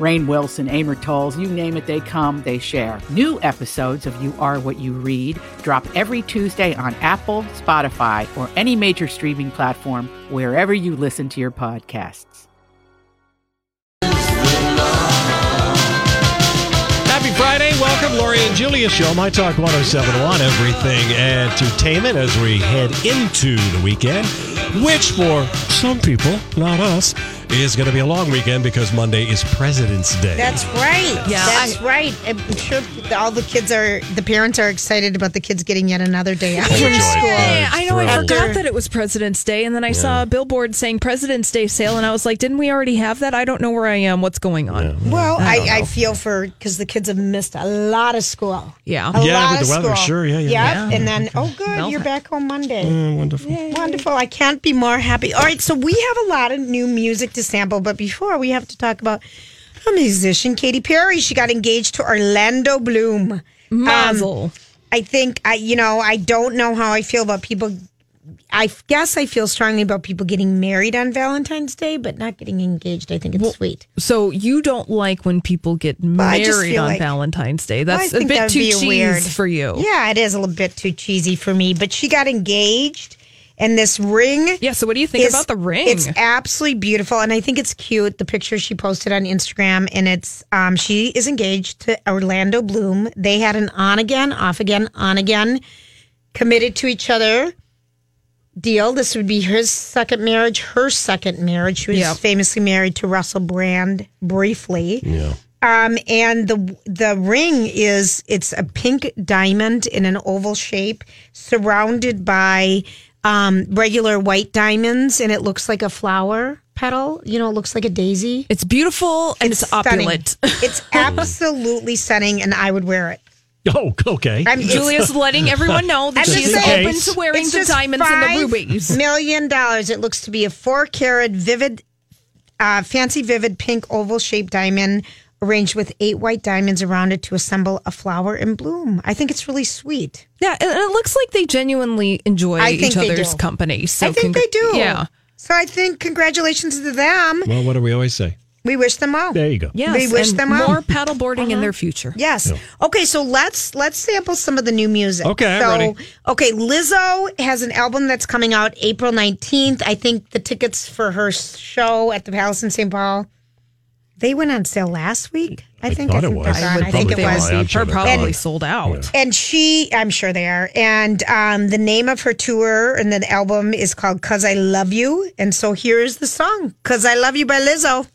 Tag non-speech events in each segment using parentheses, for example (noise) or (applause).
Rainn Wilson, Amor Towles, you name it, they come, they share. New episodes of You Are What You Read drop every Tuesday on Apple, Spotify, or any major streaming platform wherever you listen to your podcasts. Happy Friday. Welcome, Lori and Julia Show, My Talk 1071, everything entertainment as we head into the weekend, which for some people, not us, is going to be a long weekend because Monday is President's Day. That's right. Yeah, that's I- right. I'm sure all the kids are, the parents are excited about the kids getting yet another day off Overjoyed. from school. Yeah. I know. I forgot that it was President's Day, and then I saw a billboard saying President's Day sale, and I was like, "Didn't we already have that? I don't know where I am. What's going on?" Well, I I, I, feel for because the kids have missed a lot of school. Yeah. A Yeah, lot with of the weather, school. sure, yeah, yeah, Yep. And then, oh, good, Well, you're back home Monday. Mm, wonderful. Wonderful. I can't be more happy. All right, so we have a lot of new music to sample, but before we have to talk about a musician, Katy Perry. She got engaged to Orlando Bloom. Um, Mazel. I think I, you know, I don't know how I feel about people. I guess I feel strongly about people getting married on Valentine's Day, but not getting engaged. I think it's sweet. so you don't like when people get married on like- Valentine's Day? Well, That's a bit too cheesy for you. Yeah, it is a little bit too cheesy for me. But she got engaged, and this ring. Yeah, so what do you think is- about the ring? It's absolutely beautiful, and I think it's cute. The picture she posted on Instagram, and it's um, she is engaged to Orlando Bloom. They had an on again, off again, on again, committed to each other deal. This would be his second marriage, her second marriage. She was Yep. famously married to Russell Brand briefly. Yeah. Um, and the the ring is it's a pink diamond in an oval shape, surrounded by um, regular white diamonds, and it looks like a flower petal. You know, it looks like a daisy. It's beautiful and it's, stunning. opulent. it's (laughs) absolutely stunning, and I would wear it. Oh, okay. I'm, it's- Julia's letting everyone know that I'm she is saying, open to wearing it's the just diamonds and the rubies. Million dollars. It looks to be a four carat vivid, uh, fancy vivid pink oval shaped diamond arranged with eight white diamonds around it to assemble a flower in bloom. I think it's really sweet. Yeah, and it looks like they genuinely enjoy I each other's do. company. So I think congr- they do. Yeah. So I think congratulations to them. well, what do we always say? We wish them well. There you go. Yes, We wish and them well. more paddleboarding in uh-huh. their future. Yes. Okay, so let's let's sample some of the new music. Okay, I'm so, ready. Okay, Lizzo has an album that's coming out April 19th. I think the tickets for her show at the Palace in St. Paul they went on sale last week. I, think thought I it was. I would I think it was. buy. I'm sure Are they're probably And- sold out. And she, I'm sure they are. And um, the name of her tour and the album is called "Cause I Love You." And so here's the song "Cause I Love You" by Lizzo.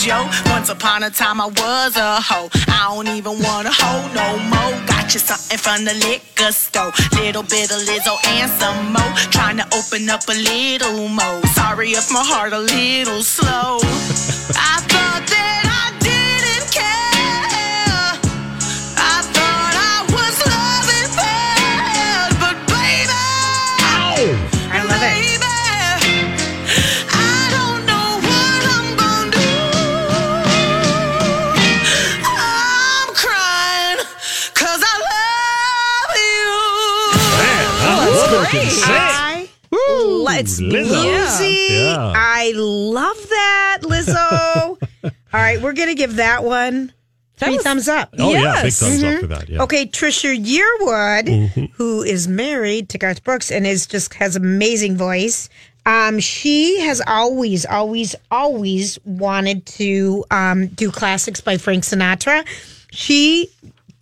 Yo. Once upon a time I was a hoe. I don't even want a hoe no more. Got you something from the liquor store. Little bit of Lizzo and some more. Trying to open up a little more. Sorry if my heart a little slow. (laughs) I thought that I Let's Lizzo. Bluesy. Yeah. I love that, Lizzo. (laughs) All right, we're gonna give that one three was- thumbs up. Oh, yeah. Big Yes. thumbs up for that. Yeah. Okay, Trisha Yearwood, who is married to Garth Brooks and is just has an amazing voice. Um, she has always, always, always wanted to um, do classics by Frank Sinatra. She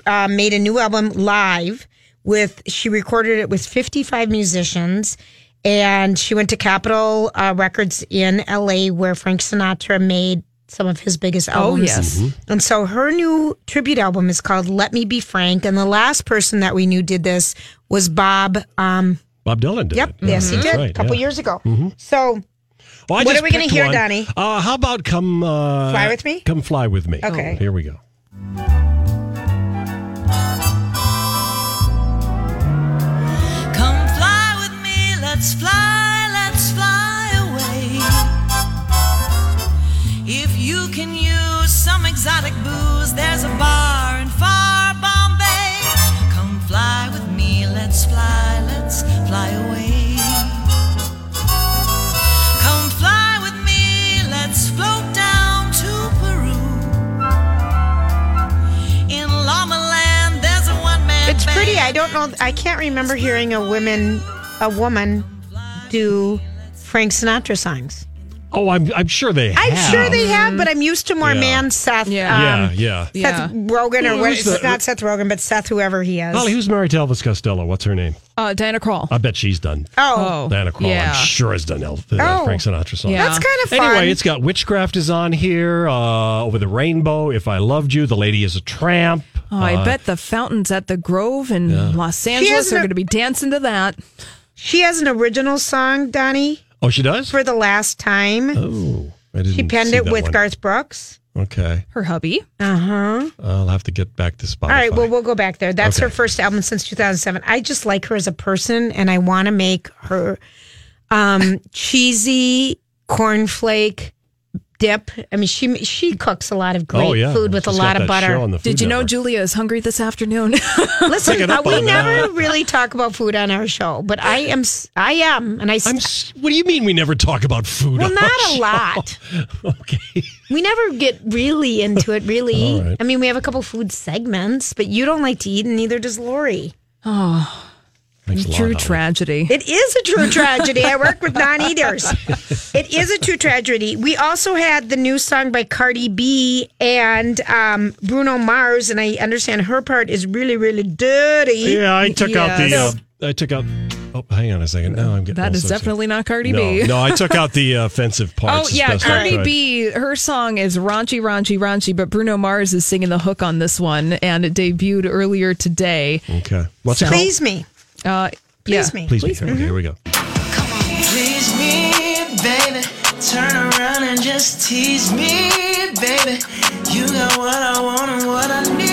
uh, made a new album live with. She recorded it with 55 musicians, and she went to Capitol uh, Records in L.A., where Frank Sinatra made some of his biggest albums. Oh, yes. And so her new tribute album is called "Let Me Be Frank," and the last person that we knew did this was Bob. Um, Bob Dylan did Yep. it. Yes, he did right, a couple yeah. years ago. So Well, What are we gonna hear, one. Donnie? Uh, how about come uh, Fly with me? Come fly with me. Okay. Here we go. Let's fly, let's fly away. If you can use some exotic booze, there's a bar in far Bombay. Come fly with me, let's fly, let's fly away. Come fly with me, let's float down to Peru. In Llama Land, there's a one man. it's pretty. I don't know. I can't remember hearing a woman, a woman, do Frank Sinatra songs. Oh, I'm I'm sure they. Have. I'm have. sure they have, but I'm used to more Yeah. man Seth. Yeah. um, Yeah, yeah. Yeah. Seth Rogen or what? was the- not Seth Rogen, but Seth, whoever he is. Holly, who's married to Elvis Costello? What's her name? Uh, Diana Krall. I bet she's done. oh, Diana Krall, yeah. I'm sure has done El- the Oh. Frank Sinatra song. Yeah. that's kind of fun. Anyway, it's got Witchcraft is on here. Uh, Over the Rainbow, If I Loved You, The Lady is a Tramp. Oh, I Uh, bet the fountains at the Grove in Los Angeles are no- going to be dancing to that. She has an original song, Donnie, Oh, she does. for the last time. oh, I didn't. she penned see it that with one. Garth Brooks. Okay, Her hubby. Uh huh. I'll have to get back to Spotify. All right, well, we'll go back there. That's her Okay. first album since 2007. I just like her as a person, and I want to make her um, (laughs) cheesy cornflake dip. I mean, she she cooks a lot of great oh yeah, food with She's a lot of butter. on the Food Did you know Network. Julia is hungry this afternoon? (laughs) Listen, uh, we on that. never really talk about food on our show, but I am I am, and i'm What do you mean we never talk about food? well, on not our a show? lot. (laughs) okay. We never get really into it. Really, All right. I mean, we have a couple food segments, but you don't like to eat, and neither does Lori. Thanks a lot, True tragedy. It is a true tragedy. I work with non eaters. (laughs) It is a true tragedy. We also had the new song by Cardi B and um, Bruno Mars, and I understand her part is really, really dirty. Yeah, I took out the. Uh, I took out. Oh, hang on a second. No, I'm getting. That all is sorts of- definitely not Cardi no, B. No, I took out the uh, offensive (laughs) Oh parts. as yeah, best Cardi. B. Her song is raunchy, raunchy, raunchy, but Bruno Mars is singing the hook on this one, and it debuted earlier today. Okay. What's it called? Please me. Uh, Please yeah. me. Please, me. Okay, here we go. Please me, baby. Turn around and just tease me, baby. You got what I want and what I need,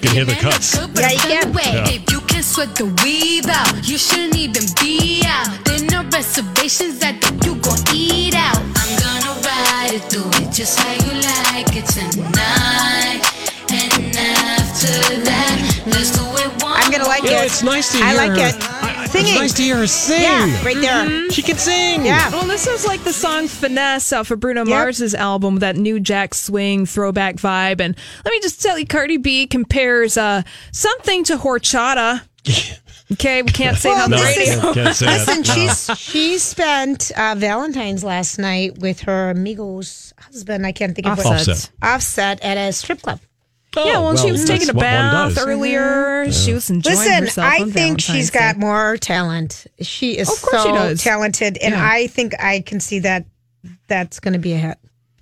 You can hear the cuts. but Yeah, I'm you can. away. Yeah. If you can sweat the weave out, you shouldn't even be out. There no reservations. I think you gon' eat out. I'm gonna ride it, do it just how you like it tonight. And after that, let's do it one I'm going to like Yeah, it. it's nice to hear I like it. I- Singing. It's nice to hear her sing. Yeah, right there. She can sing. Yeah. Well, this was like the song "Finesse" off of Bruno Mars's album, that new Jack Swing throwback vibe. And let me just tell you, Cardi B compares uh, something to horchata. (laughs) Okay, we can't say it on the No, radio. is- I can't say that. Listen, No. she spent uh, Valentine's last night with her amigo's husband. I can't think of what Offset. offset at a strip club. Yeah, well, she was taking a bath does. earlier. She was enjoying herself. Listen, herself. I on think she's Valentine's Day. got more talent. She is Of course so she does. talented, and Yeah. I think I can see that that's going to be a hit.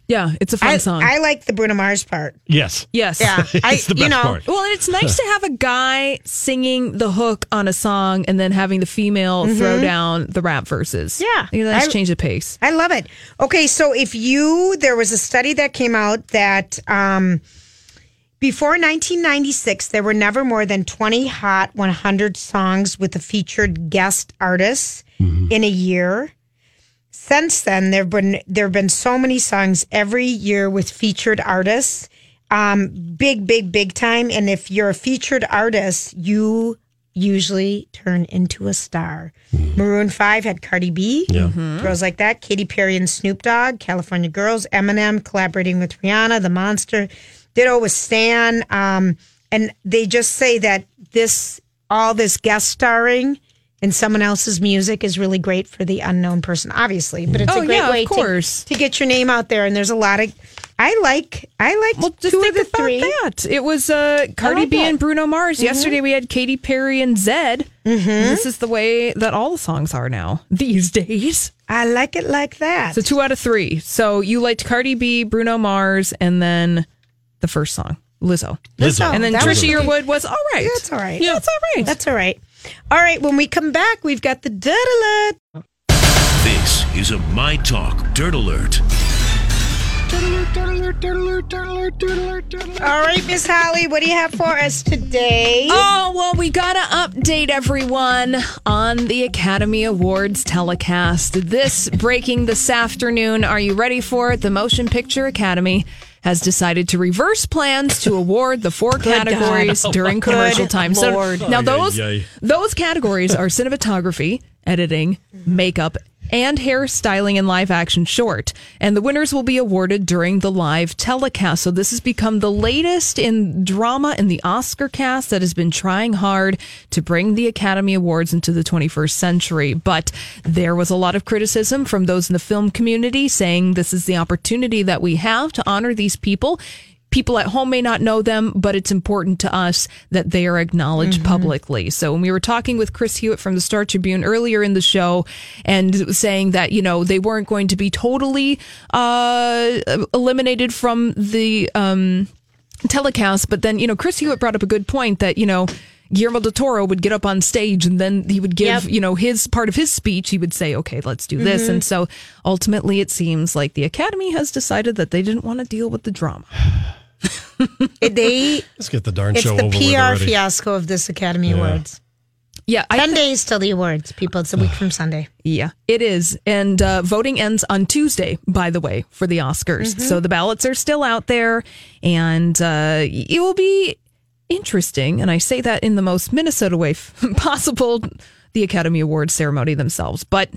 Yeah, it's a fun I, song. I like the Bruno Mars part. Yes. yes. Yeah, (laughs) I, It's the best you know, part. Well, and it's nice to have a guy singing the hook on a song and then having the female throw down the rap verses. Yeah. You know, nice I- change the pace. I love it. Okay, so if you there was a study that came out that um Before 1996, there were never more than 20 Hot 100 songs with a featured guest artist mm-hmm. in a year. Since then, there've been there have been so many songs every year with featured artists, um, big, big, big time. And if you're a featured artist, you usually turn into a star. Mm-hmm. Maroon Five had Cardi B, Yeah. Mm-hmm. girls like that. Katy Perry and Snoop Dogg, California Girls, Eminem collaborating with Rihanna, The Monster, ditto with Stan. Um, and they just say that this all this guest starring in someone else's music is really great for the unknown person, obviously. But it's Oh, a great yeah, way to, to get your name out there. And there's a lot of I like I like Well, just two think of the about three. that. It was uh, Cardi like B that. Mm-hmm. and Bruno Mars. Yesterday we had Katy Perry and Zedd. This is the way that all the songs are now (laughs) these days. I like it like that. So two out of three. So you liked Cardi B, Bruno Mars, and then the first song, Lizzo. Lizzo. And then That was Trisha. Yearwood was all right. That's all right. Yeah, that's all right. That's all right. All right, when we come back, we've got the dirt alert. This is a My Talk Dirt Alert. All right, Miss Holly, what do you have for us today? Oh, well, we got to update everyone on the Academy Awards telecast. This breaking this afternoon. Are you ready for it? The Motion Picture Academy has decided to reverse plans to award the four categories during commercial Good time. Lord. So now those ay, ay. those categories are cinematography, editing, makeup, and hairstyling and live action short. And the winners will be awarded during the live telecast. So this has become the latest in drama in the Oscar cast that has been trying hard to bring the Academy Awards into the 21st century. But there was a lot of criticism from those in the film community saying this is the opportunity that we have to honor these people. People at home may not know them, but it's important to us that they are acknowledged publicly. So when we were talking with Chris Hewitt from the Star Tribune earlier in the show and saying that, you know, they weren't going to be totally uh, eliminated from the um, telecast, but then, you know, Chris Hewitt brought up a good point that, you know, Guillermo del Toro would get up on stage and then he would give, Yep. you know, his part of his speech. He would say, okay, let's do this. And so ultimately it seems like the Academy has decided that they didn't want to deal with the drama. they (laughs) Let's get the darn it's show the over with PR fiasco of this Academy Awards. Yeah. I Ten thi- days till the awards, people. It's a week from Sunday. Yeah, it is. And uh, voting ends on Tuesday, by the way, for the Oscars. So the ballots are still out there, and uh, it will be interesting. And I say that in the most Minnesota way (laughs) possible the Academy Awards ceremony themselves. But.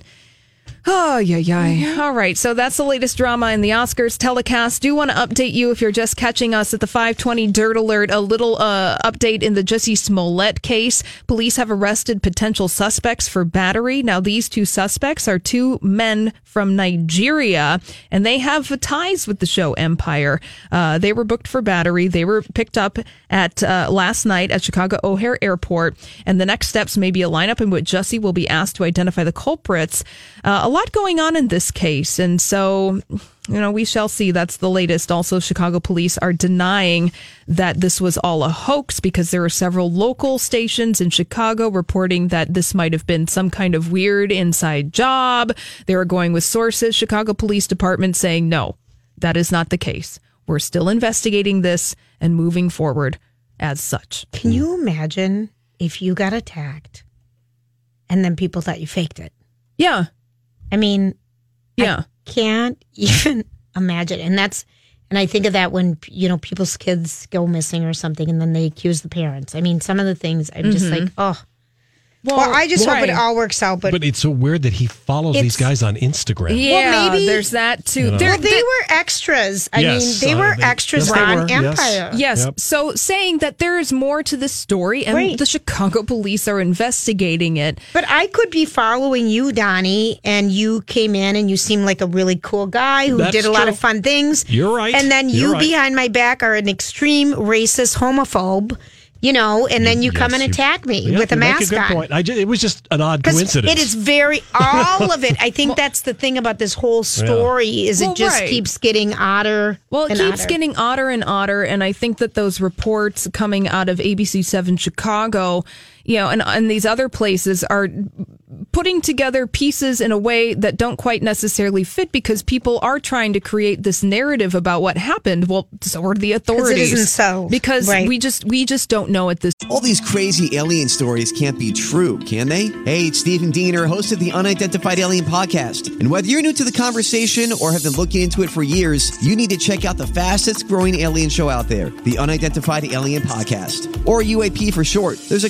Oh, yeah, yeah. All right. So that's the latest drama in the Oscars telecast. Do want to update you if you're just catching us at the 520 Dirt Alert. A little uh, update in the Jussie Smollett case. Police have arrested potential suspects for battery. Now, these two suspects are two men from Nigeria, and they have ties with the show Empire. Uh, they were booked for battery. They were picked up at uh, last night at Chicago O'Hare Airport, and the next steps may be a lineup in which Jussie will be asked to identify the culprits. Uh, a lot going on in this case, and so you know we shall see. That's the latest. Also, Chicago police are denying that this was all a hoax because there are several local stations in Chicago reporting that this might have been some kind of weird inside job. They are going with sources. Chicago Police Department saying no, that is not the case. We're still investigating this and moving forward as such. Can you imagine if you got attacked and then people thought you faked it? Yeah, I mean, yeah. can't even (laughs) imagine. And that's, and I think of that when, you know, people's kids go missing or something and then they accuse the parents. I mean, some of the things I'm just mm-hmm. like, oh. Well, I just hope it all works out. But, But it's so weird that he follows these guys on Instagram. Yeah, maybe- there's that too. know. Well, they were extras. I Yes, mean, they uh, were they- extras yes, on were, yes. Empire. Yes. Yep. So saying that there is more to this story and Right. the Chicago police are investigating it. But I could be following you, Donnie, and you came in and you seemed like a really cool guy who That's did a lot true. of fun things. You're right. And then You're you right. behind my back are an extreme racist homophobe, you know, and then you come and attack me Yeah, with a you make mask good on. point. I ju- it was just an odd coincidence. it is very all of it. I think (laughs) that's the thing about this whole story is Well, it just right. keeps getting odder. Well, it and keeps odder. getting odder and odder, and I think that those reports coming out of ABC Seven Chicago, you know, and and these other places are putting together pieces in a way that don't quite necessarily fit because people are trying to create this narrative about what happened. Well, so are the authorities. isn't so. Because Right. we just we just don't know at this All these crazy alien stories can't be true, can they? Hey, it's Stephen Diener, host of the Unidentified Alien Podcast. And whether you're new to the conversation or have been looking into it for years, you need to check out the fastest growing alien show out there, the Unidentified Alien Podcast, or UAP for short. There's a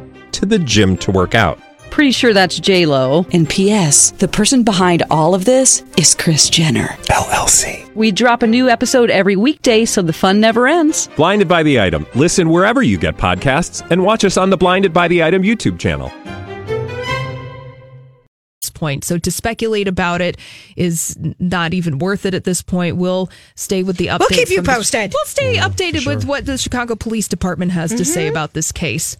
to the gym to work out. Pretty sure that's J Lo. And P.S. The person behind all of this is Kris Jenner. LLC. We drop a new episode every weekday, so the fun never ends. Blinded by the item. Listen wherever you get podcasts, and watch us on the Blinded by the Item YouTube channel. point. So to speculate about it is not even worth it at this point. We'll stay with the update. We'll keep you from the- posted. we'll stay updated with what the Chicago Police Department has to say mm-hmm. about this case.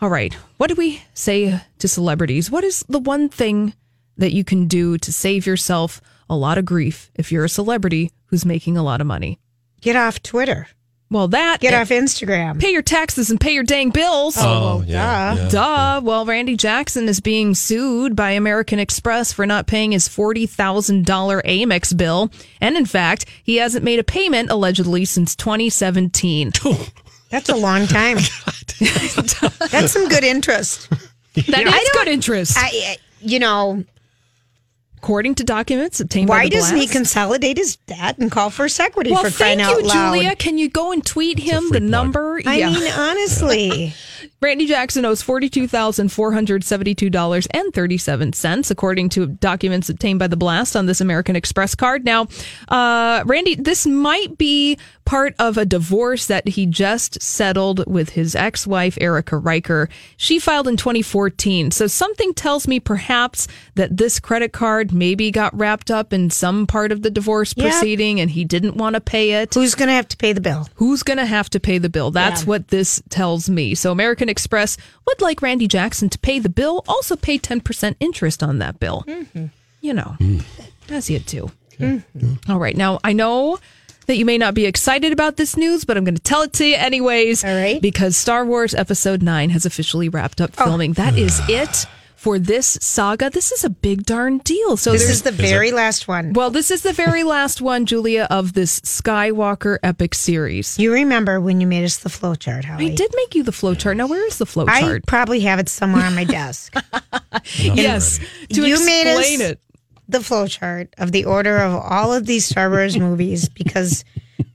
All right. What do we say to celebrities? What is the one thing that you can do to save yourself a lot of grief if you're a celebrity who's making a lot of money? Get off Twitter. Well, that Get off Instagram. pay your taxes and pay your dang bills. Oh, oh yeah. duh. yeah. Duh. Well, Randy Jackson is being sued by American Express for not paying his $40,000 Amex bill. And in fact, he hasn't made a payment allegedly since 2017. (laughs) (laughs) That's a long time. (laughs) That's some good interest. That is good interest. I, I- you know, According to documents obtained by why the doesn't he consolidate his debt and call for equity well, for crying thank you, out loud? Julia. Can you go and tweet him the plug. number? I mean, honestly, (laughs) Randy Jackson owes forty-two thousand four hundred seventy-two dollars and thirty-seven cents, according to documents obtained by the Blast on this American Express card. Now, uh, Randy, this might be part of a divorce that he just settled with his ex-wife Erika Riker. She filed in 2014, so something tells me perhaps that this credit card maybe got wrapped up in some part of the divorce Yeah. proceeding, and he didn't want to pay it who's going to have to pay the bill? who's going to have to pay the bill. That's Yeah. what this tells me. So American Express would like Randy Jackson to pay the bill, also pay 10% interest on that bill. Mm-hmm. You know, as you do. All right. Now, I know that you may not be excited about this news, but I'm going to tell it to you anyways. All right. Because Star Wars Episode 9 has officially wrapped up Oh. filming. That is it for this saga. This is a big darn deal. So This is the very last one. well, this is the very last one, Julia, of this Skywalker epic series. You remember when you made us the flow chart, I Holly? did make you the flow chart. Now, where is the flow I probably have it somewhere on my (laughs) desk. yes, to You made us- it. the flow chart of the order of all of these Star Wars (laughs) movies because,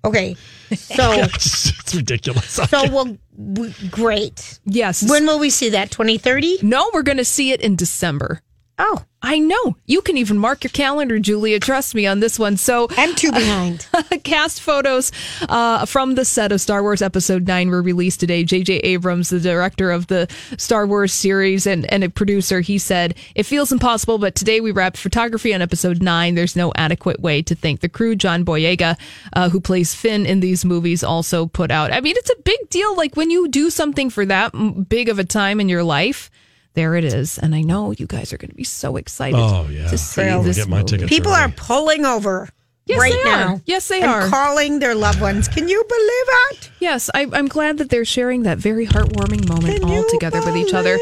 okay, (laughs) so it's, it's ridiculous. so well, w- great. Yes. When will we see that? Twenty thirty? no, we're going to see it in December. Oh, I know. You can even mark your calendar, Julia. Trust me on this one. So, I'm two (laughs) behind. (laughs) cast photos uh, from the set of Star Wars Episode 9 were released today. J.J. Abrams, the director of the Star Wars series and, and a producer, he said, It feels impossible, but today we wrapped photography on Episode 9. There's no adequate way to thank the crew. John Boyega, uh, who plays Finn in these movies, also put out. I mean, it's a big deal. Like when you do something for that big of a time in your life. There it is, and I know you guys are going to be so excited Oh, yeah. to see I'll this get my movie. People early. are pulling over Yes, right they are. now. Yes, they and are. calling their loved ones. Can you believe it? Yes, I, I'm glad that they're sharing that very heartwarming moment Can all together with each other.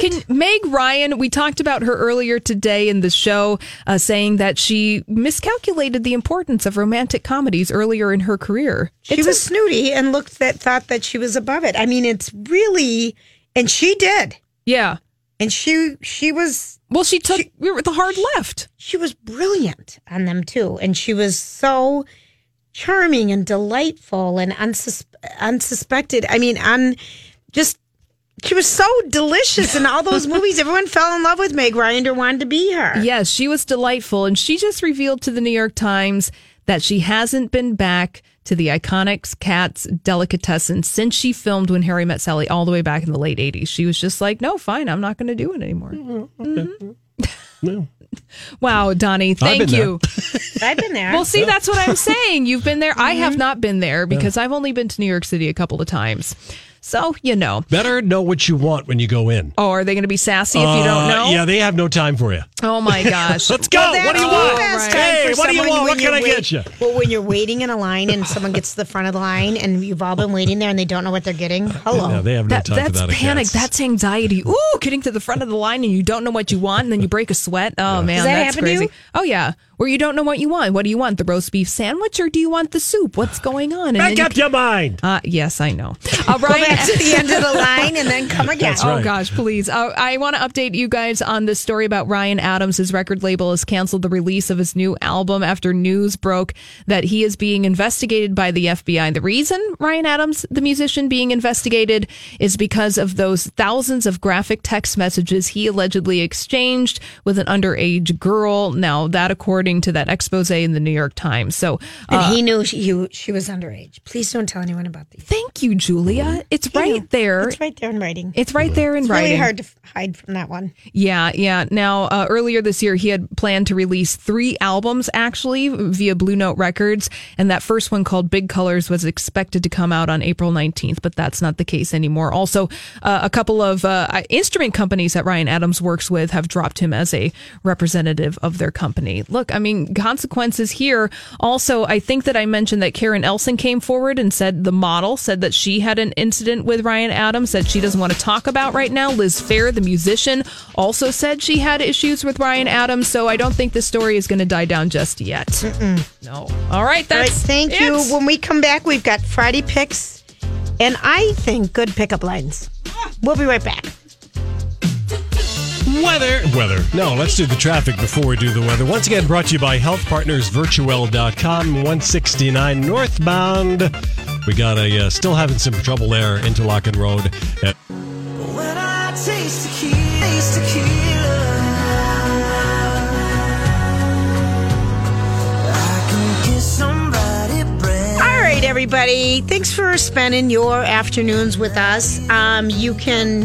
believe Can Meg Ryan? We talked about her earlier today in the show, uh, saying that she miscalculated the importance of romantic comedies earlier in her career. She It's was a- snooty and looked that thought that she was above it. I mean, it's really, and she did, yeah. And she she was Well, she took she, we were the hard left. she was brilliant on them too, and she was so charming and delightful and unsus- unsuspected. I mean, un just she was so delicious in all those (laughs) movies. Everyone fell in love with Meg Ryan or wanted to be her. Yes, she was delightful. And she just revealed to the New York Times that she hasn't been back to the Iconics, Katz's delicatessen since she filmed When Harry Met Sally all the way back in the late 80s. She was just like, no, fine, I'm not going to do it anymore. No. (laughs) Wow, Donnie, thank been you. (laughs) I've been there. Well, see, that's what I'm (laughs) saying. You've been there. I Mm-hmm. have not been there because I've only been to New York City a couple of times. So, you know. Better know what you want when you go in. Oh, are they going to be sassy if you don't Uh, know? Yeah, they have no time for you. Oh, my (laughs) gosh. Let's go. Well, what do you want? who has Hey, what do you want? What can I wait- get you? Well, when you're waiting in a line and someone gets to the front of the line and you've all been waiting there and they don't know what they're getting. Hello. No, they have no That, time that's for that. I panic. guess. That's anxiety. Ooh, getting to the front of the line and you don't know what you want, and then you break a sweat. Oh man, Does that that's happen to crazy. you? Oh yeah, where you don't know what you want. What do you want? The roast beef sandwich, or do you want the soup? What's going on? And Make then up your mind. Uh, yes, I know. (laughs) Uh, Go back to the end of the line and then come (laughs) again. That's Oh gosh, please! Uh, I want to update you guys on this story about Ryan Adams. His record label has canceled the release of his new album after news broke that he is being investigated by the FBI. The reason Ryan Adams, the musician, being investigated is because of those thousands of graphic text messages he allegedly exchanged with an underage girl. Now, that according to that expose in the New York Times. So, And uh, he knew she, she was underage. Please don't tell anyone about these. thank you, Julia. It's I right know. there. It's right there in writing. It's right there in It's writing. really hard to hide from that one. Yeah, yeah. Now, uh, earlier this year, he had planned to release three albums actually via Blue Note Records. And that first one called Big Colors was expected to come out on April 19th, but that's not the case anymore. Also, uh, a couple of uh, instrument companies that Ryan Adams works with have dropped him as a representative of their company. Look, I mean, consequences here. Also, I think that I mentioned that Karen Elson came forward and said the model said that she had an incident with Ryan Adams that she doesn't want to talk about right now. Liz Phair, the musician, also said she had issues with Ryan Adams. So I don't think the story is going to die down just yet. No. All right. All right, thank it. you. When we come back, we've got Friday picks and I think good pickup lines. We'll be right back. Weather. Weather. No, let's do the traffic before we do the weather. Once again, brought to you by healthpartnersvirtual.com, 169 northbound. We got a, uh, still having some trouble there, Interlochen Road. When I taste tequila, taste tequila, I everybody. Thanks for spending your afternoons with us. Um, you can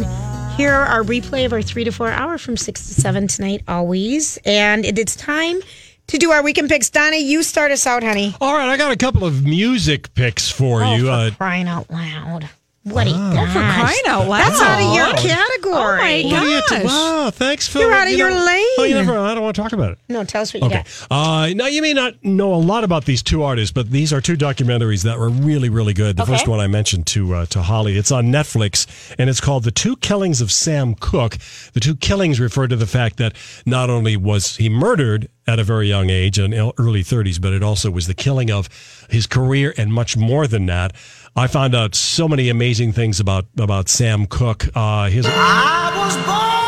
hear our replay of our three to four hour from six to seven tonight, always. And it is time to do our weekend picks. Donnie, you start us out, honey. all right, I got a couple of music picks for Oh, you. for Uh, crying out loud. What a Oh, for crying out loud. That's out of your category. Oh, my what do gosh. wow, thanks, Phil. You're out of You your know- lane. Oh, you never, I don't want to talk about it. No, tell us what you Okay. got. Uh, now, you may not know a lot about these two artists, but these are two documentaries that were really, really good. The Okay. first one I mentioned to uh, to Holly, it's on Netflix, and it's called "The Two Killings of Sam Cooke." The two killings refer to the fact that not only was he murdered at a very young age, in early 30s, but it also was the killing of his career and much more than that. I found out so many amazing things about about Sam Cooke. Uh, his I was born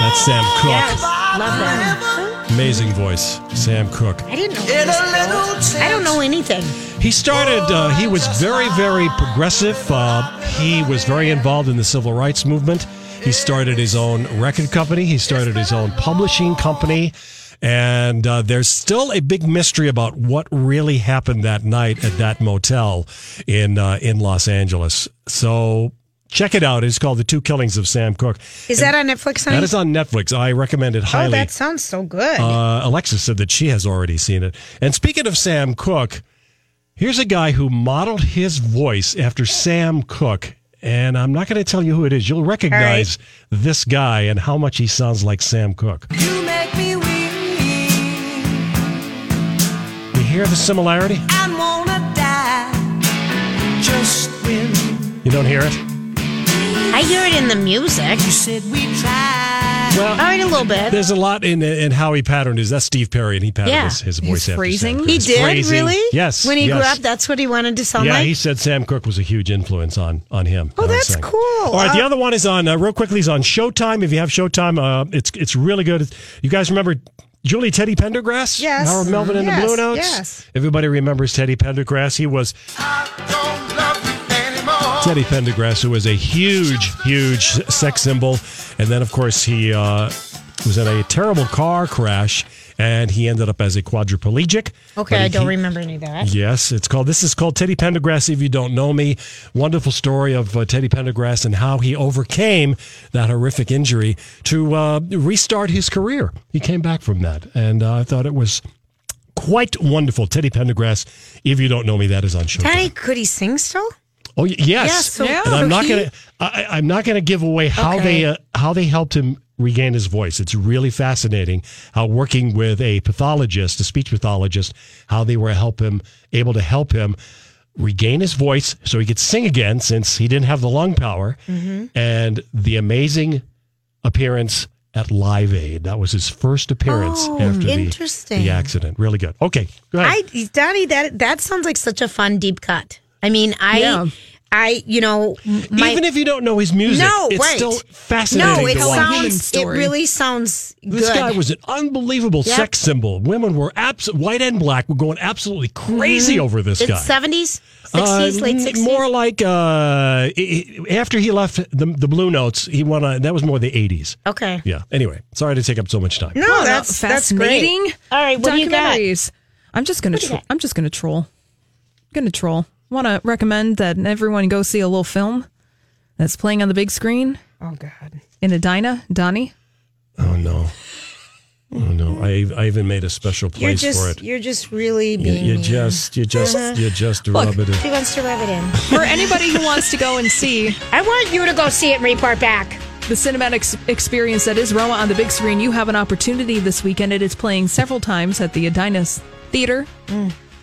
that's Sam Cooke, Love that. amazing voice, Sam Cooke. I didn't know. in this, a little Bill. I don't know anything. He started, uh, he was very, very progressive. Uh, he was very involved in the civil rights movement. He started his own record company, he started his own publishing company. And uh, there's still a big mystery about what really happened that night at that motel in uh, in Los Angeles. So check it out. It's called The Two Killings of Sam Cooke. Is that on Netflix, honey? That is on Netflix. I recommend it Oh, highly. that sounds so good. Uh, Alexa said that she has already seen it. And speaking of Sam Cooke, here's a guy who modeled his voice after Sam Cooke. And I'm not going to tell you who it is. You'll recognize this guy and how much he sounds like Sam Cooke. Hear the similarity? and wanna die. Just when You don't hear it? I hear it in the music. you said we tried. Well, All right, a little bit. there's a lot in in how he patterned his. That's Steve Perry, and he patterned Yeah. his, his His voice after phrasing? Sam He did phrasing. really. Yes. When he grew up, that's what he wanted to sound yeah, like. he said Sam Cooke was a huge influence on on him. Oh, that's saying. cool. All right, the Uh, other one is on uh, real quickly is on Showtime. If you have Showtime, uh, it's it's really good. You guys remember Julie Teddy Pendergrass? Yes. Harold Melvin and Yes, the Blue Notes. yes. Everybody remembers Teddy Pendergrass. He was I don't love you anymore. Teddy Pendergrass, who was a huge, huge sex symbol, and then of course he uh, was in a terrible car crash. And he ended up as a quadriplegic. Okay, But I don't remember any of that. Yes, it's called. This is called Teddy Pendergrass. If you don't know me, wonderful story of uh, Teddy Pendergrass and how he overcame that horrific injury to uh, restart his career. He came back from that, and uh, I thought it was quite wonderful. Teddy Pendergrass. If you don't know me, that is on show. Daddy, could he sing still? Oh yes, Yeah, so- and I'm not he- gonna. I, I'm not gonna give away how Okay. they uh, how they helped him regain his voice. It's really fascinating how working with a pathologist, a speech pathologist, how they were help him able to help him regain his voice so he could sing again since he didn't have the lung power, Mm-hmm. and the amazing appearance at Live Aid. That was his first appearance Oh, after the, the accident. Really good. Okay, go ahead. I, Donnie, that that sounds like such a fun deep cut. I mean, I, Yeah. I, you know, my, Even if you don't know his music, no, it's right. still fascinating No, it to watch. human sounds. It really sounds good. This guy was an unbelievable Yep. sex symbol. Women were abs- white and black were going absolutely crazy over this It's guy. seventies, Uh, sixties, late sixties. More like uh, i- i- after he left the, the Blue Notes, he won. A, that was more the eighties. okay. Yeah. Anyway, sorry to take up so much time. No, Oh, that's that's great. fascinating. All right, what do you got? documentaries. I'm just gonna. do Tro- I'm just gonna troll. I'm Gonna troll. Want to recommend that everyone go see a little film that's playing on the big screen Oh God. in Edina, Donnie. Oh no. Oh no. I I even made a special You're place just for it. you're just really You, being. you mean. just you just Uh-huh. you just Look. rub it in. She wants to rub it in. For anybody who wants to go and see (laughs) I want you to go see it and report back. the cinematic experience that is Roma on the big screen, you have an opportunity this weekend. It is playing several times at the Edinas Theater,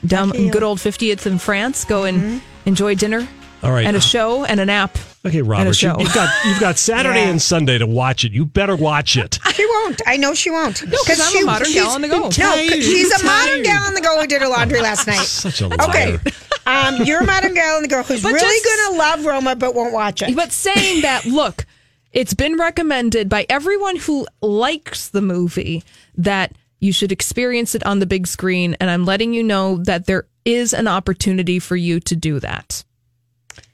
down good old 50th in France. Go and enjoy dinner All right. and a show and an app. Okay, and a Robert, you, show. you've got you've got Saturday (laughs) Yeah. and Sunday to watch it. You better watch it. (laughs) She won't. I know she won't. No, 'cause I'm a modern gal on the go. No, 'cause Tired, she's a tired. modern gal on the go who did her laundry last (laughs) night. Such a Okay. liar. Um, you're a modern gal on the go who's But really just- going to love Roma but won't watch it. But saying that, look, it's been recommended by everyone who likes the movie that you should experience it on the big screen. And I'm letting you know that there is an opportunity for you to do that.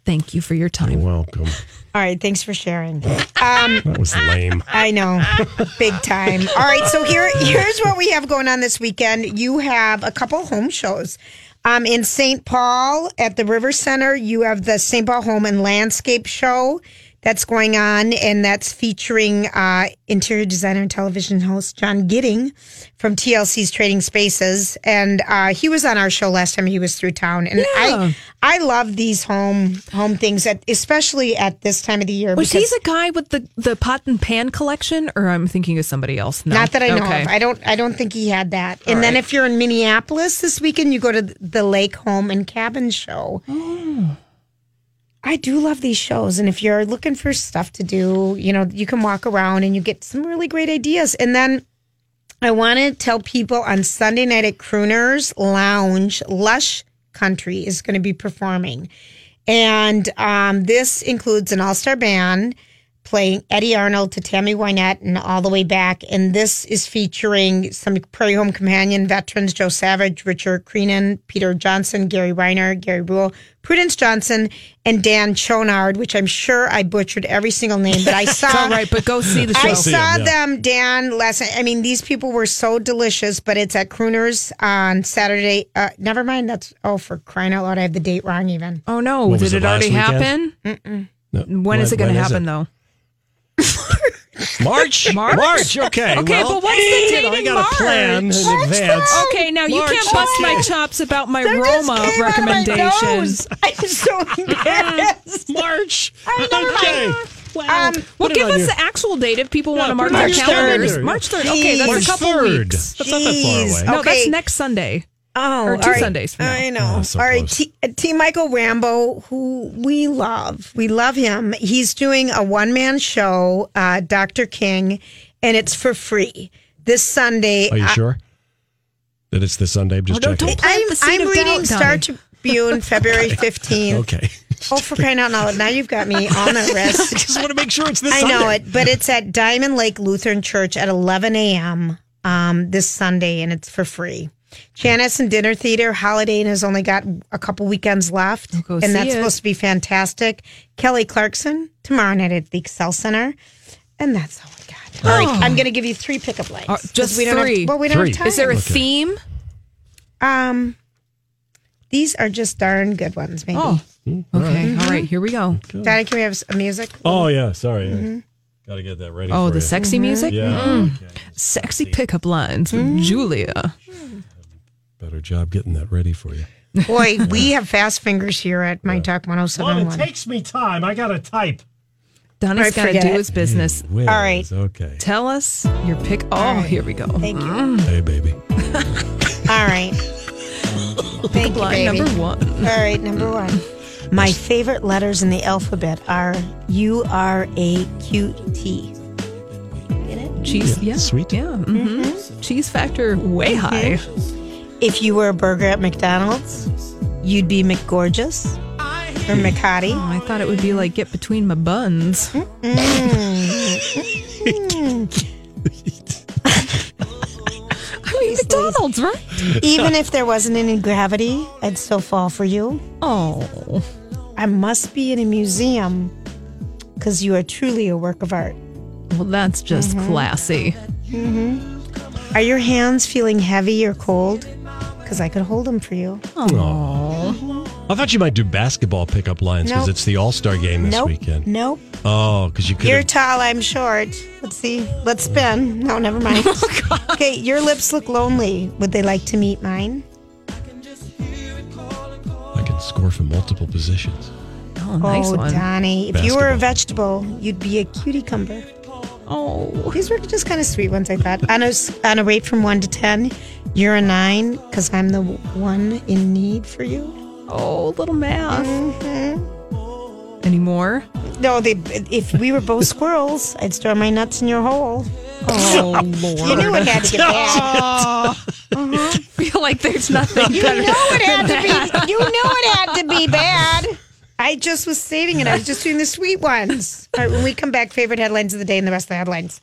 Thank you for your You're time. welcome. All right, thanks for sharing. Um, That was lame. I know, big time. All right, so here here's what we have going on this weekend. You have a couple home shows. Um, in St. Paul at the River Center, you have the St. Paul Home and Landscape Show that's going on, and that's featuring uh, interior designer and television host John Gidding from TLC's Trading Spaces, and uh, he was on our show last time he was through town. And I, I love these home home things, at, especially at this time of the year. Was he the guy with the, the pot and pan collection, or I'm thinking of somebody else? No. Not that I know Okay. of. I don't. I don't think he had that. and then right. if you're in Minneapolis this weekend, you go to the Lake Home and Cabin Show. Oh. I do love these shows, and if you're looking for stuff to do, you know, you can walk around and you get some really great ideas. And then I want to tell people on Sunday night at Crooners Lounge, Lush Country is going to be performing. And um, this includes an all star band playing Eddy Arnold to Tammy Wynette and all the way back. And this is featuring some Prairie Home Companion veterans Joe Savage, Richard Creenan, Peter Johnson, Gary Reiner, Gary Rule, Prudence Johnson, and Dan Chouinard, which I'm sure I butchered every single name, but I (laughs) saw. All right, but go see the show. I see saw 'em, yeah. them, Dan, last night. I mean, these people were so delicious, but it's at Crooners on Saturday. Uh, never mind. That's, oh, for crying out loud, I have the date wrong even. Oh no! What Did it, it already last happen? weekend? No. When is it going to happen it? though? (laughs) March. March? March, Okay. Okay, well, but what's the you date know, I in got a plan in March? advance. Okay, now you March, can't bust my chops about my That just Roma came out of my recommendations. I'm so embarrassed. March. I know, okay. right? Well, Um, Well, give us your- the actual date if people Yeah, want to mark put it their calendars. calendar. March third. Okay, that's March a couple 3rd. weeks. That's not that far Jeez. away. No, Okay. that's next Sunday. Oh, Or two all right. Sundays from now. I know. Oh, so all right, close. T, T. Mychael Rambo, who we love, we love him. He's doing a one man show, uh, Dr. King, and it's for free this Sunday. Are you I- sure that it's this Sunday? I'm just Oh, don't- checking. don't I'm, I'm reading doubt, Star Donnie. Tribune, (laughs) February 15th. Okay. (laughs) Oh, for crying out loud. Now you've got me all nervous. (laughs) just want to make sure it's this I Sunday. know it, but it's at Diamond Lake Lutheran Church at 11 a.m. Um, this Sunday, and it's for free. Chanhassen Dinner Theater, Holiday Inn has only got a couple weekends left, go and that's it. supposed to be fantastic. Kelly Clarkson tomorrow night at the Xcel Center. And that's all I got. All right, I'm going to give you three pickup lines. Uh, 'cause just we don't three. Have, well, we don't Three. have time. Is there a Okay. theme? Um, these are just darn good ones. Maybe. Oh, okay. All right, here we go. Daddy, can we have some music? Oh yeah, sorry. Mm-hmm. Got to get that ready. Oh, for the you. sexy music? Yeah. Mm. okay. Sexy pickup lines with Mm-hmm. Julia. Better job getting that ready for you. Boy, (laughs) we have fast fingers here at My Talk 1071. takes me time. I got to type. Donna's I got to do his business. Whiz. All right. Okay. Tell us your pick. Oh, here we go. Thank you. Hey, baby. (laughs) All right. Thank you, baby. number one. All right, number one. My favorite letters in the alphabet are U R A Q T. Get it? Cheese, Yeah, yeah, sweet. yeah. hmm Cheese factor way high. If you were a burger at McDonald's, you'd be McGorgeous or McHottie. Oh, I thought it would be like get between my buns. (laughs) I mean, McDonald's, right? Even if there wasn't any gravity, I'd still fall for you. Oh, I must be in a museum because you are truly a work of art. well, that's just Mm-hmm. classy. Are your hands feeling heavy or cold? Because I could hold them for you. Oh, I thought you might do basketball pickup lines because Nope. it's the All Star game this nope. weekend. Nope. Oh, because you could. You're tall, I'm short. Let's see. Let's spin. No, never mind. (laughs) Oh, okay, your lips look lonely. Would they like to meet mine? I can score from multiple positions. oh, nice oh, one. Donnie. If you were a vegetable, you'd be a cutie cumber. Oh, These were just kind of sweet ones, I thought. On a, s- on a rate from one to 10, you're a nine because I'm the one in need for you. oh, little math. Mm-hmm. Any more? No, they, if we were both squirrels, I'd store my nuts in your hole. Oh, Lord. (laughs) You knew it had to get bad. I (laughs) feel like there's nothing You better. know it had to be. You knew it had to be bad. I just was saving it. I was just doing the sweet ones. All right, when we come back, favorite headlines of the day and the rest of the headlines.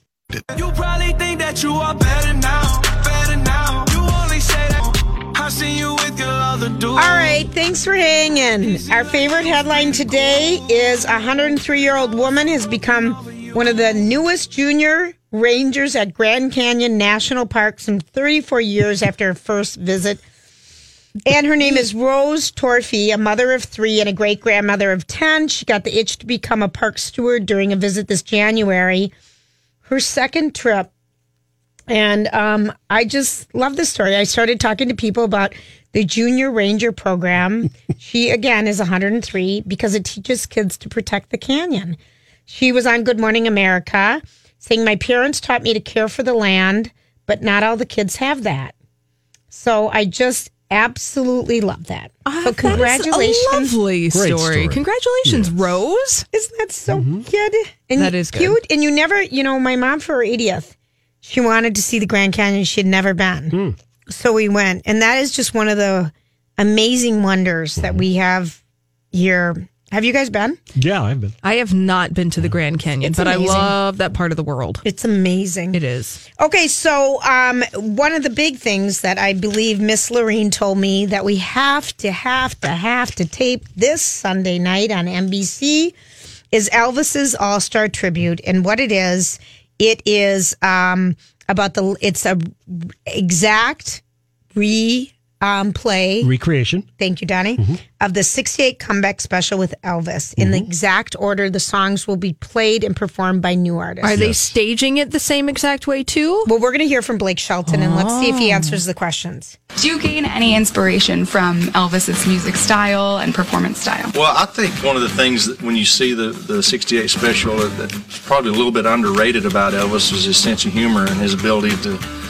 You probably think that you are better now, better now. You only say that. I see you with your other dude. All right, thanks for hanging. Our favorite headline today is a 103 year old woman has become one of the newest junior rangers at Grand Canyon National Park some 34 years after her first visit. And her name is Rose Torfy, a mother of three and a great grandmother of 10. She got the itch to become a park steward during a visit this January. Her second trip and um, I just love this story. I started talking to people about the Junior Ranger program. (laughs) she, again, is 103 because it teaches kids to protect the canyon. She was on Good Morning America saying, My parents taught me to care for the land, but not all the kids have that. So I just absolutely love that. Ah, so that is congratulations. A lovely story. story. Congratulations, Rose. Isn't that so mm-hmm. good? And That is good. cute. And you never, you know, my mom for her 80th, she wanted to see the Grand Canyon. She had never been. Hmm. So we went. And that is just one of the amazing wonders that mm-hmm. we have here. Have you guys been? Yeah, I've been. I have not been to the Grand Canyon, It's but amazing. I love that part of the world. It's amazing. It is. Okay, so um, one of the big things that I believe Miss Lorene told me that we have to, have to, have to tape this Sunday night on NBC is Elvis's All Star Tribute, and what it is, it is um, about the. It's a exact re um, play. Recreation. Thank you, Donnie. Of the 68 comeback special with Elvis. In the exact order, the songs will be played and performed by new artists. Are they staging it the same exact way too? Well, we're going to hear from Blake Shelton and let's see if he answers the questions. Do you gain any inspiration from Elvis's music style and performance style? Well, I think one of the things that when you see the, the 68 special that's probably a little bit underrated about Elvis was his sense of humor and his ability to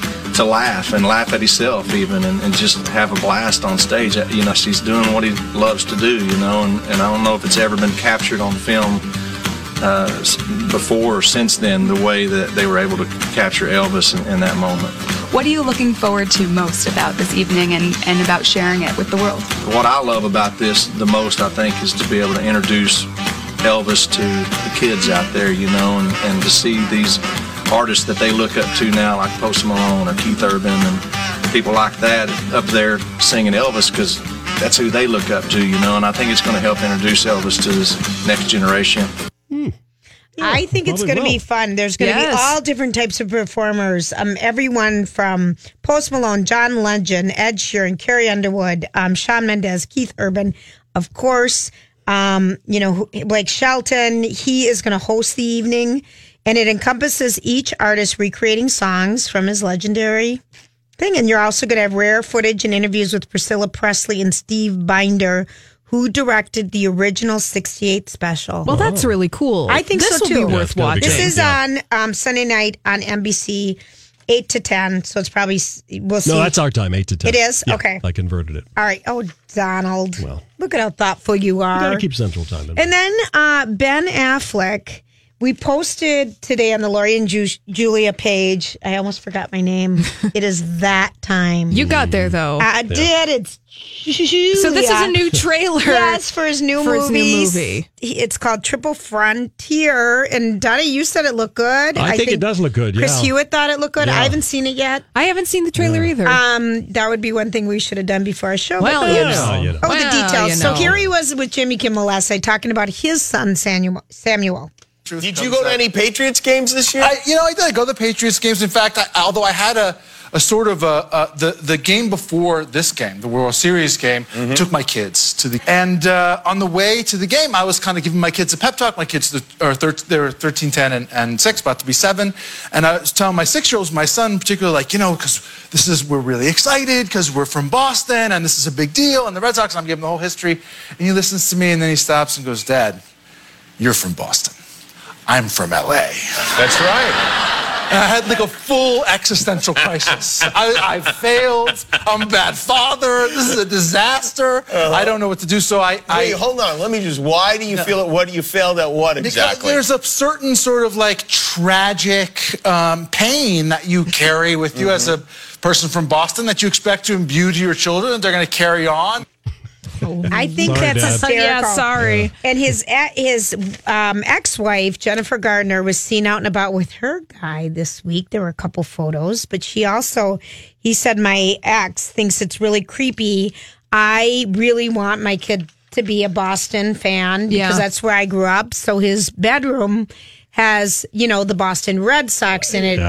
to laugh and laugh at himself even and, and just have a blast on stage. Uh, You know, he's doing what he loves to do, you know, and, and I don't know if it's ever been captured on film uh, before or since then the way that they were able to capture Elvis in, in that moment. What are you looking forward to most about this evening and, and about sharing it with the world? What I love about this the most, I think, is to be able to introduce Elvis to the kids out there, you know, and, and to see these artists that they look up to now, like Post Malone or Keith Urban and people like that up there singing Elvis because that's who they look up to, you know, and I think it's going to help introduce Elvis to this next generation. I think it's going to be fun. There's going to Yes. be all different types of performers. Um, everyone from Post Malone, John Legend, Ed Sheeran, Carrie Underwood, um, Shawn Mendes, Keith Urban, of course. Um, you know, Blake Shelton. He is going to host the evening, and it encompasses each artist recreating songs from his legendary thing. And you're also going to have rare footage and interviews with Priscilla Presley and Steve Binder, who directed the original 68 special. Well, that's really cool. I think this so will too. be Yeah, worth it's gonna be watching. This is Yeah. on um, Sunday night on NBC, eight to ten. So it's probably we'll see. No, that's our time, 8 to 10. It is? Yeah, Okay. I converted it. All right. Oh, Donald. Well. look at how thoughtful you You are. got to keep Central Time. in and then uh, Ben Affleck. We posted today on the Lori and Ju- Julia page. I almost forgot my name. (laughs) it is that time. You got there though. I did. It's Julia. so this is a new trailer. Yes, for his new for his new movie. He- It's called Triple Frontier. And Donnie, you said it looked good. I think it does look good, Chris yeah. Hewitt thought it looked good. Yeah. I haven't seen it yet. I haven't seen the trailer either. Um, that would be one thing we should have done before our show. well, but- you Yeah, know. you know. Oh, Well, the details. you So know. here he was with Jimmy Kimmel last night talking about his son Samuel. Samuel. Did you go to any Patriots games this year? I, you know, I did I go to the Patriots games. In fact, I, although I had a, a sort of a, a the the game before this game, the World Series game, Mm-hmm. took my kids to the and uh, on the way to the game, I was kind of giving my kids a pep talk. My kids are thir- they were 13, 10, and, and six, about to be seven, and I was telling my six year olds, my son in particular, like you know, because this is we're really excited because we're from Boston and this is a big deal, and the Red Sox. And I'm giving the whole history, and he listens to me, and then he stops and goes, "Dad, you're from Boston." I'm from LA. That's right. And I had like a full existential crisis. I, I failed. I'm a bad father. This is a disaster. I don't know what to do. So I. I Wait, hold on. Let me just. Why do you feel it? What you failed at? What exactly? because there's a certain sort of like tragic um, pain that you carry with you as a person from Boston that you expect to imbue to your children. They're going to carry on. I think Sorry, that's Dad. hysterical. Yeah, sorry. And his his um, ex-wife Jennifer Gardner was seen out and about with her guy this week. There were a couple photos, but she also he said my ex thinks it's really creepy. I really want my kid to be a Boston fan because Yeah. that's where I grew up. So his bedroom has you know the Boston Red Sox in it.